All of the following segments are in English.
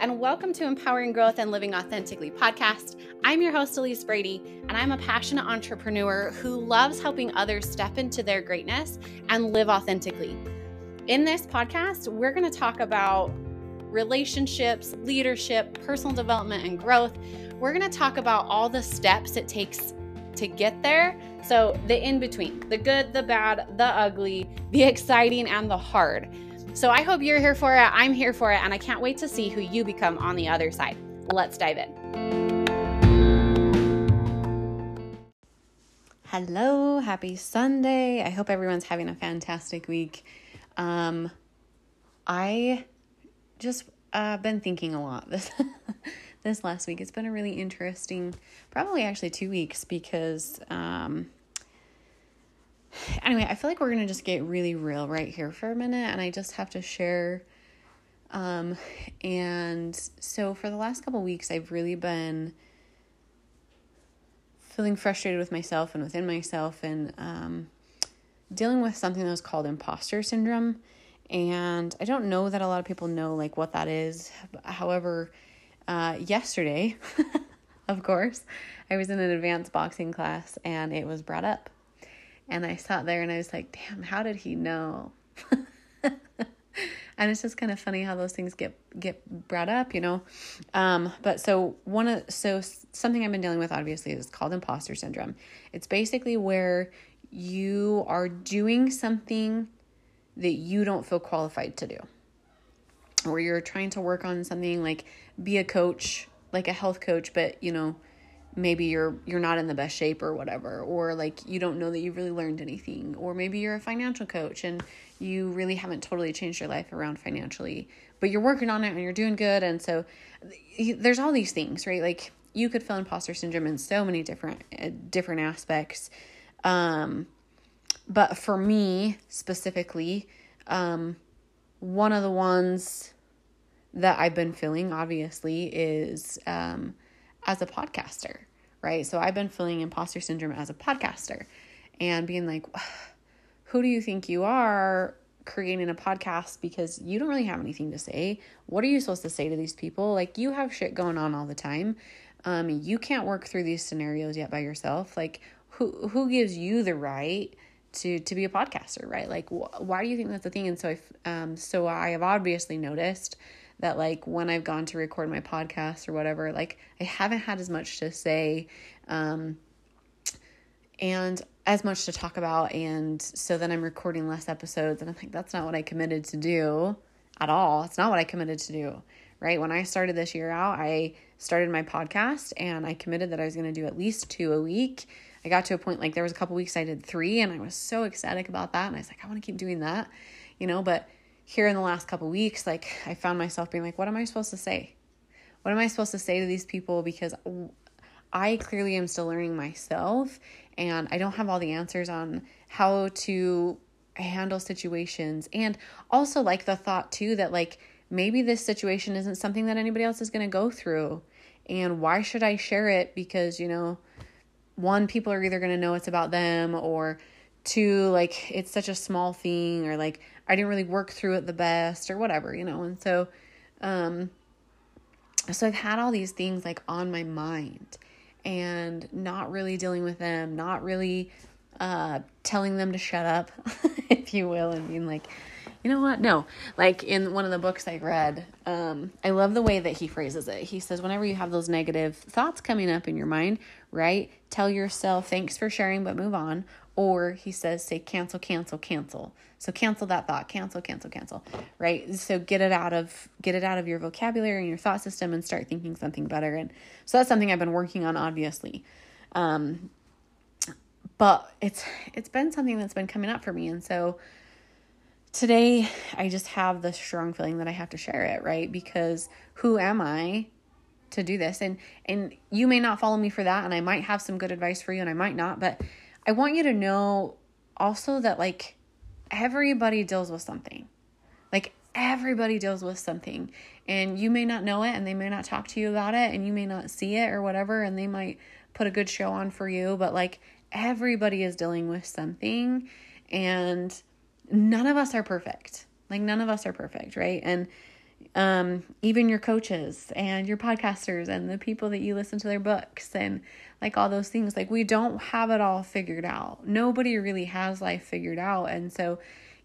and welcome to Empowering Growth and Living Authentically podcast. I'm your host, Elise Brady, and I'm a passionate entrepreneur who loves helping others step into their greatness and live authentically. In this podcast, we're going to talk about relationships, leadership, personal development, and growth. We're going to talk about all the steps it takes to get there. So, the in between, the good, the bad, the ugly, the exciting, and the hard. So I hope you're here for it. I'm here for it. And I can't wait to see who you become on the other side. Let's dive in. Hello, happy Sunday. I hope everyone's having a fantastic week. Um, I just uh, been thinking a lot this this last week. It's been a really interesting, probably actually two weeks because um, anyway, I feel like we're going to just get really real right here for a minute and I just have to share um and so for the last couple weeks I've really been feeling frustrated with myself and within myself and um dealing with something that was called imposter syndrome and I don't know that a lot of people know like what that is. However, uh yesterday, of course, I was in an advanced boxing class and it was brought up and I sat there and I was like, damn, how did he know? and it's just kind of funny how those things get get brought up, you know. Um, but so one of so something I've been dealing with obviously is called imposter syndrome. It's basically where you are doing something that you don't feel qualified to do. Or you're trying to work on something like be a coach, like a health coach, but you know, maybe you're you're not in the best shape or whatever or like you don't know that you've really learned anything or maybe you're a financial coach and you really haven't totally changed your life around financially but you're working on it and you're doing good. And so there's all these things right? Like you could feel imposter syndrome in so many different uh, different aspects. Um but for me specifically um one of the ones that I've been feeling obviously is um as a podcaster, right? So I've been feeling imposter syndrome as a podcaster and being like, who do you think you are creating a podcast because you don't really have anything to say? What are you supposed to say to these people? Like, you have shit going on all the time. Um, you can't work through these scenarios yet by yourself. Like, who who gives you the right to to be a podcaster, right? Like, wh- why do you think that's a thing? And so I um so I have obviously noticed that like when I've gone to record my podcast or whatever, like I haven't had as much to say um and as much to talk about and so then I'm recording less episodes and I'm like that's not what I committed to do at all. It's not what I committed to do. Right? When I started this year out, I started my podcast and I committed that I was going to do at least 2 a week. I got to a point like there was a couple weeks I did 3 and I was so ecstatic about that and I was like I want to keep doing that. You know, but here in the last couple weeks, like I found myself being like, what am I supposed to say? What am I supposed to say to these people? Because I clearly am still learning myself and I don't have all the answers on how to handle situations. And also, like, the thought too that, like, maybe this situation isn't something that anybody else is going to go through. And why should I share it? Because, you know, one, people are either going to know it's about them or two, like, it's such a small thing or like, I didn't really work through it the best or whatever, you know. And so um so I've had all these things like on my mind and not really dealing with them, not really uh telling them to shut up, if you will, and being like, you know what? No. Like in one of the books I read, um, I love the way that he phrases it. He says, whenever you have those negative thoughts coming up in your mind, right? Tell yourself, thanks for sharing, but move on. Or he says, say cancel, cancel, cancel. So cancel that thought, cancel, cancel, cancel. Right? So get it out of get it out of your vocabulary and your thought system and start thinking something better. And so that's something I've been working on, obviously. Um, but it's it's been something that's been coming up for me. And so today I just have the strong feeling that I have to share it, right? Because who am I to do this? And and you may not follow me for that and I might have some good advice for you and I might not, but I want you to know also that like everybody deals with something. Like everybody deals with something. And you may not know it and they may not talk to you about it and you may not see it or whatever and they might put a good show on for you, but like everybody is dealing with something and none of us are perfect. Like none of us are perfect, right? And um, even your coaches and your podcasters and the people that you listen to their books and like all those things. Like, we don't have it all figured out. Nobody really has life figured out. And so,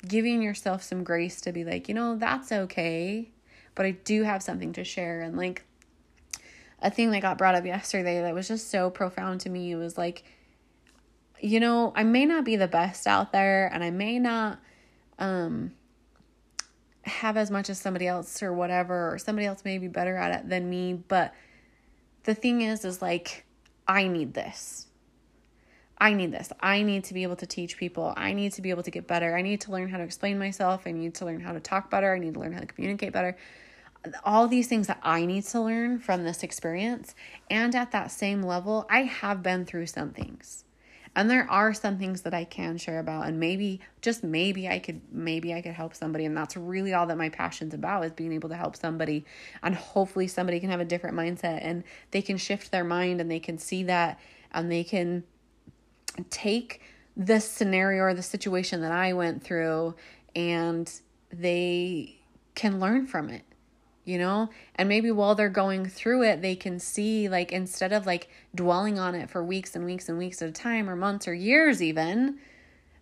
giving yourself some grace to be like, you know, that's okay, but I do have something to share. And like, a thing that got brought up yesterday that was just so profound to me was like, you know, I may not be the best out there and I may not um have as much as somebody else or whatever or somebody else may be better at it than me, but the thing is is like I need this. I need this. I need to be able to teach people. I need to be able to get better. I need to learn how to explain myself. I need to learn how to talk better. I need to learn how to communicate better. All these things that I need to learn from this experience. And at that same level, I have been through some things. And there are some things that I can share about and maybe just maybe I could maybe I could help somebody and that's really all that my passion's about is being able to help somebody and hopefully somebody can have a different mindset and they can shift their mind and they can see that and they can take this scenario or the situation that I went through and they can learn from it you know? And maybe while they're going through it they can see like instead of like dwelling on it for weeks and weeks and weeks at a time or months or years even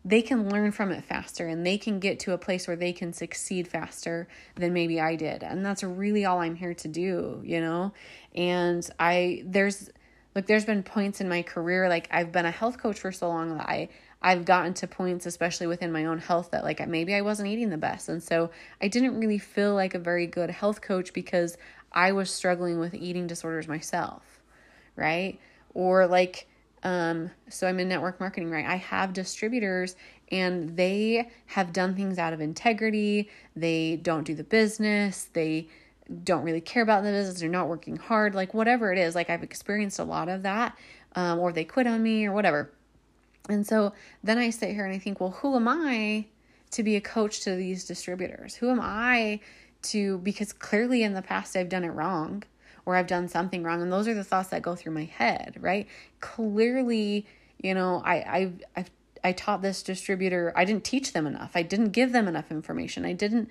they can learn from it faster and they can get to a place where they can succeed faster than maybe I did. And that's really all I'm here to do you know? And I there's like there's been points in my career like I've been a health coach for so long that I I've gotten to points especially within my own health that like maybe I wasn't eating the best. And so I didn't really feel like a very good health coach because I was struggling with eating disorders myself right? Or like um so I'm in network marketing right? I have distributors and they have done things out of integrity. They don't do the business. They don't really care about the business, they're not working hard, like whatever it is. Like I've experienced a lot of that, um, or they quit on me or whatever. And so then I sit here and I think, well, who am I to be a coach to these distributors? Who am I to, because clearly in the past I've done it wrong or I've done something wrong. And those are the thoughts that go through my head, right? Clearly, you know, I, I've, I've, I taught this distributor, I didn't teach them enough. I didn't give them enough information. I didn't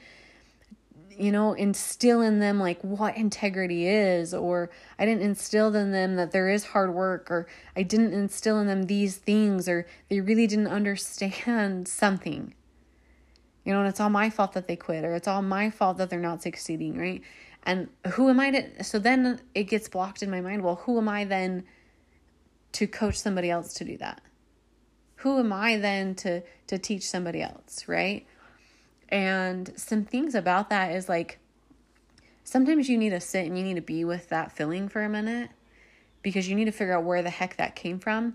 you know, instill in them like what integrity is, or I didn't instill in them that there is hard work, or I didn't instill in them these things, or they really didn't understand something. You know, and it's all my fault that they quit, or it's all my fault that they're not succeeding, right? And who am I to? So then it gets blocked in my mind. Well, who am I then to coach somebody else to do that? Who am I then to to teach somebody else, right? And some things about that is like sometimes you need to sit and you need to be with that feeling for a minute because you need to figure out where the heck that came from.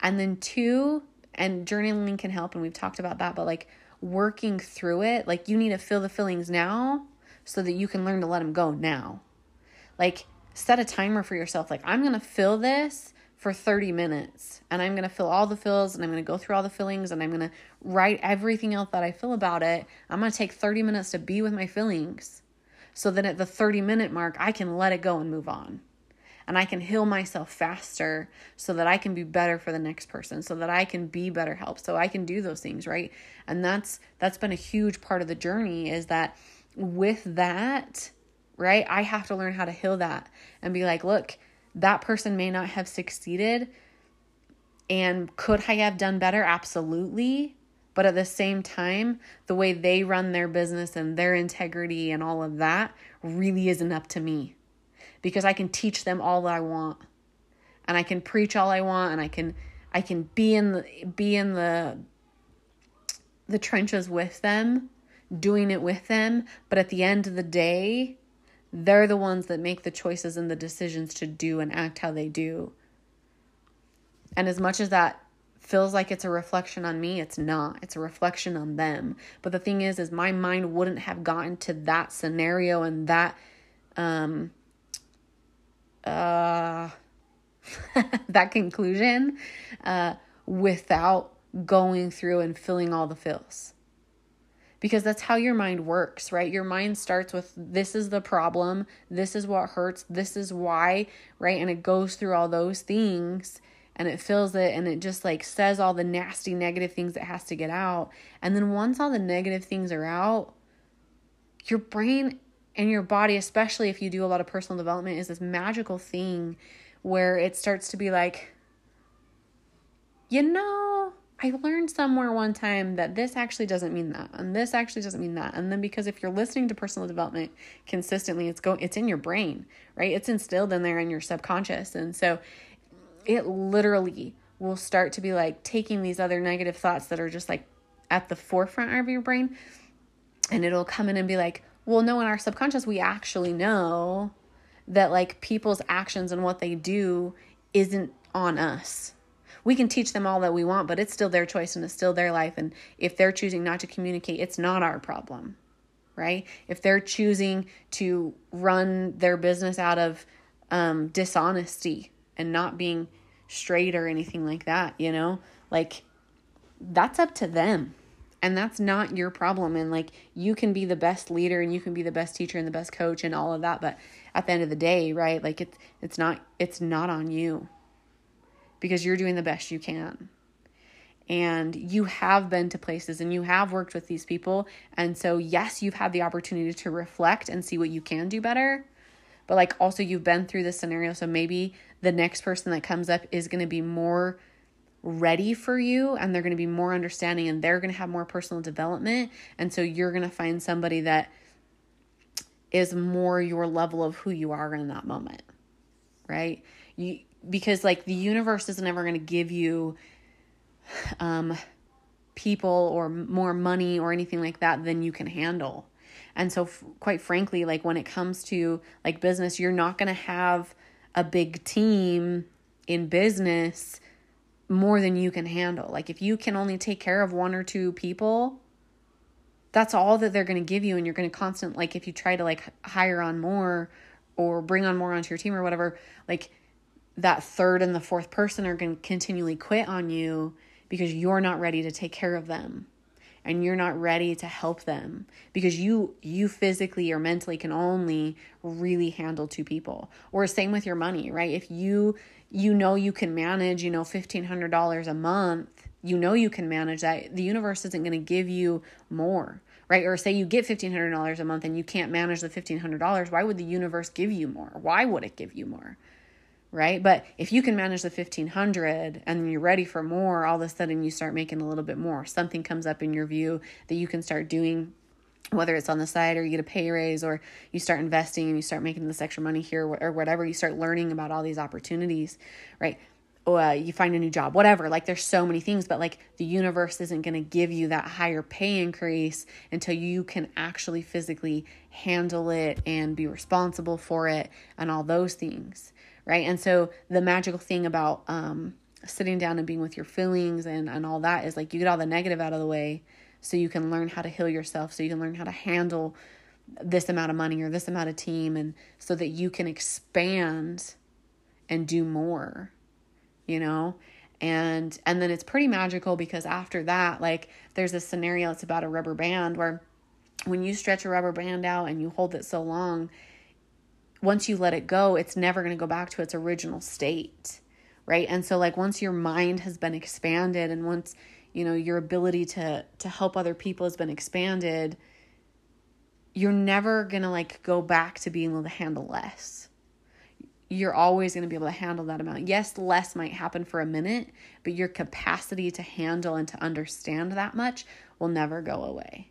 And then, two, and journaling can help, and we've talked about that, but like working through it, like you need to feel the feelings now so that you can learn to let them go now. Like, set a timer for yourself. Like, I'm going to feel this for 30 minutes and I'm going to fill all the fills and I'm going to go through all the fillings and I'm going to write everything else that I feel about it. I'm going to take 30 minutes to be with my feelings so that at the 30 minute mark, I can let it go and move on. And I can heal myself faster so that I can be better for the next person, so that I can be better help, so I can do those things, right? And that's that's been a huge part of the journey is that with that, right? I have to learn how to heal that and be like, look, that person may not have succeeded. And could I have done better? Absolutely. But at the same time, the way they run their business and their integrity and all of that really isn't up to me because I can teach them all that I want and I can preach all I want and I can I can be in the be in the the trenches with them, doing it with them, but at the end of the day, they're the ones that make the choices and the decisions to do and act how they do. And as much as that feels like it's a reflection on me, it's not. It's a reflection on them. But the thing is is my mind wouldn't have gotten to that scenario and that um uh that conclusion uh without going through and filling all the fills because that's how your mind works, right? Your mind starts with this is the problem, this is what hurts, this is why, right? And it goes through all those things and it fills it and it just like says all the nasty negative things that has to get out. And then once all the negative things are out, your brain and your body, especially if you do a lot of personal development, is this magical thing where it starts to be like, you know, I learned somewhere one time that this actually doesn't mean that, and this actually doesn't mean that. And then because if you're listening to personal development consistently, it's go it's in your brain, right? It's instilled in there in your subconscious. And so it literally will start to be like taking these other negative thoughts that are just like at the forefront of your brain and it'll come in and be like, well, no, in our subconscious, we actually know that like people's actions and what they do isn't on us. We can teach them all that we want, but it's still their choice and it's still their life. And if they're choosing not to communicate, it's not our problem, right? If they're choosing to run their business out of um, dishonesty and not being straight or anything like that, you know, like that's up to them and that's not your problem and like you can be the best leader and you can be the best teacher and the best coach and all of that but at the end of the day right like it's it's not it's not on you because you're doing the best you can and you have been to places and you have worked with these people and so yes you've had the opportunity to reflect and see what you can do better but like also you've been through this scenario so maybe the next person that comes up is going to be more ready for you and they're going to be more understanding and they're going to have more personal development. And so you're going to find somebody that is more your level of who you are in that moment. Right? You because like the universe is never going to give you um people or more money or anything like that than you can handle. And so f- quite frankly, like when it comes to like business, you're not going to have a big team in business more than you can handle. Like if you can only take care of one or two people, that's all that they're going to give you and you're going to constant like if you try to like hire on more or bring on more onto your team or whatever, like that third and the fourth person are going to continually quit on you because you're not ready to take care of them and you're not ready to help them because you you physically or mentally can only really handle two people or same with your money right if you you know you can manage, you know, $1,500 a month, you know you can manage that. The universe isn't going to give you more, right? Or say you get $1,500 a month and you can't manage the $1,500. Why would the universe give you more? Why would it give you more? Right? But if you can manage the 1500 and you're ready for more, all of a sudden you start making a little bit more. Something comes up in your view that you can start doing whether it's on the side or you get a pay raise or you start investing and you start making this extra money here or whatever, you start learning about all these opportunities, right? Or uh, you find a new job, whatever. Like there's so many things, but like the universe isn't going to give you that higher pay increase until you can actually physically handle it and be responsible for it and all those things, right? And so the magical thing about um, sitting down and being with your feelings and, and all that is like you get all the negative out of the way so you can learn how to heal yourself, so you can learn how to handle this amount of money or this amount of team, and so that you can expand and do more, you know? And and then it's pretty magical because after that, like there's a scenario, it's about a rubber band where when you stretch a rubber band out and you hold it so long, once you let it go, it's never going to go back to its original state. Right. And so, like, once your mind has been expanded and once you know your ability to to help other people has been expanded you're never going to like go back to being able to handle less you're always going to be able to handle that amount yes less might happen for a minute but your capacity to handle and to understand that much will never go away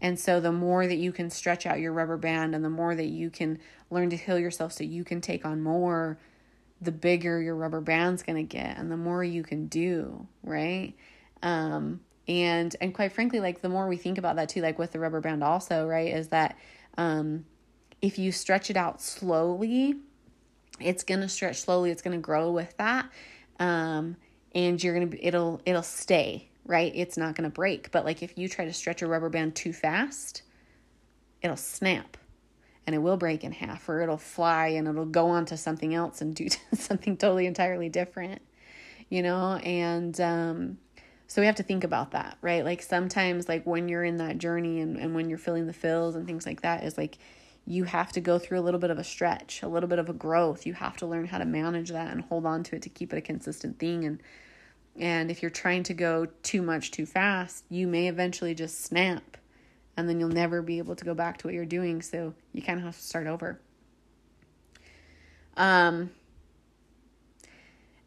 and so the more that you can stretch out your rubber band and the more that you can learn to heal yourself so you can take on more the bigger your rubber band's going to get and the more you can do right um, and and quite frankly, like the more we think about that too, like with the rubber band also, right, is that um, if you stretch it out slowly, it's gonna stretch slowly. It's gonna grow with that, um, and you're gonna be, it'll it'll stay right. It's not gonna break. But like if you try to stretch a rubber band too fast, it'll snap and it will break in half or it'll fly and it'll go on to something else and do something totally entirely different you know and um so we have to think about that right like sometimes like when you're in that journey and, and when you're feeling the fills and things like that is like you have to go through a little bit of a stretch a little bit of a growth you have to learn how to manage that and hold on to it to keep it a consistent thing and and if you're trying to go too much too fast you may eventually just snap and then you'll never be able to go back to what you're doing. So you kind of have to start over. Um,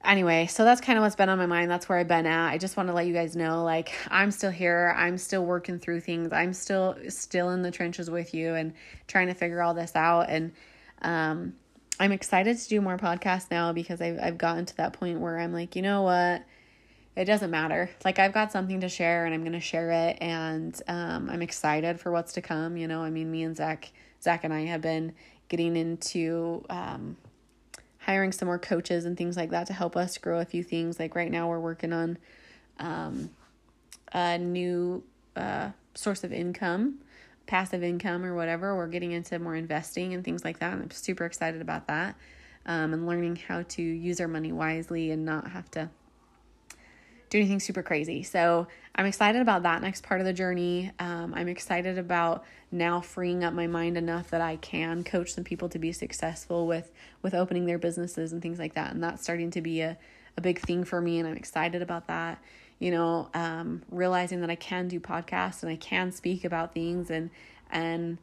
anyway, so that's kind of what's been on my mind. That's where I've been at. I just want to let you guys know like I'm still here. I'm still working through things. I'm still still in the trenches with you and trying to figure all this out and um I'm excited to do more podcasts now because I've I've gotten to that point where I'm like, you know what? It doesn't matter. Like I've got something to share and I'm gonna share it and um I'm excited for what's to come. You know, I mean me and Zach Zach and I have been getting into um hiring some more coaches and things like that to help us grow a few things. Like right now we're working on um a new uh source of income passive income or whatever. We're getting into more investing and things like that. And I'm super excited about that um, and learning how to use our money wisely and not have to do anything super crazy. So I'm excited about that next part of the journey. Um, I'm excited about now freeing up my mind enough that I can coach some people to be successful with with opening their businesses and things like that. And that's starting to be a, a big thing for me, and I'm excited about that you know, um, realizing that I can do podcasts and I can speak about things and and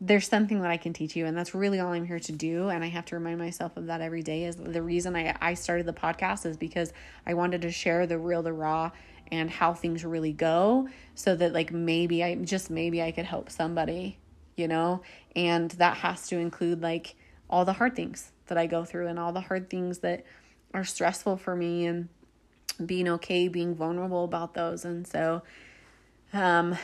there's something that I can teach you and that's really all I'm here to do and I have to remind myself of that every day is the reason I, I started the podcast is because I wanted to share the real the raw and how things really go so that like maybe I just maybe I could help somebody, you know? And that has to include like all the hard things that I go through and all the hard things that are stressful for me and being okay, being vulnerable about those. And so, um,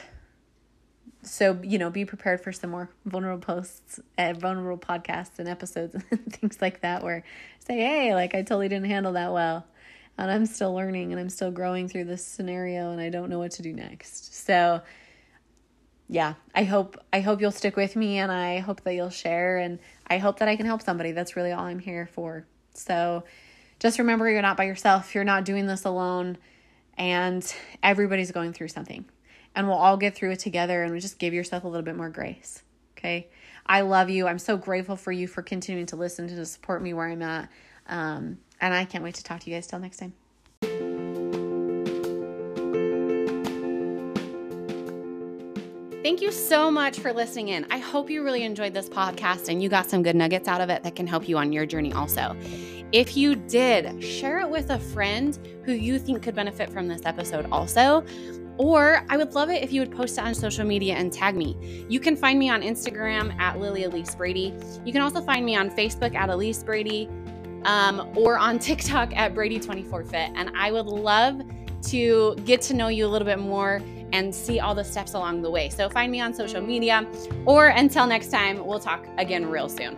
so you know, be prepared for some more vulnerable posts, uh, vulnerable podcasts and episodes and things like that. Where say, hey, like I totally didn't handle that well, and I'm still learning and I'm still growing through this scenario, and I don't know what to do next. So, yeah, I hope I hope you'll stick with me, and I hope that you'll share, and I hope that I can help somebody. That's really all I'm here for. So just remember you're not by yourself. You're not doing this alone. And everybody's going through something. And we'll all get through it together and just give yourself a little bit more grace. Okay. I love you. I'm so grateful for you for continuing to listen to support me where I'm at. Um, and I can't wait to talk to you guys till next time. Thank you so much for listening in. I hope you really enjoyed this podcast and you got some good nuggets out of it that can help you on your journey also. If you did, share it with a friend who you think could benefit from this episode also. Or I would love it if you would post it on social media and tag me. You can find me on Instagram at Lily Elise Brady. You can also find me on Facebook at Elise Brady um, or on TikTok at Brady24Fit. And I would love to get to know you a little bit more and see all the steps along the way. So find me on social media, or until next time, we'll talk again real soon.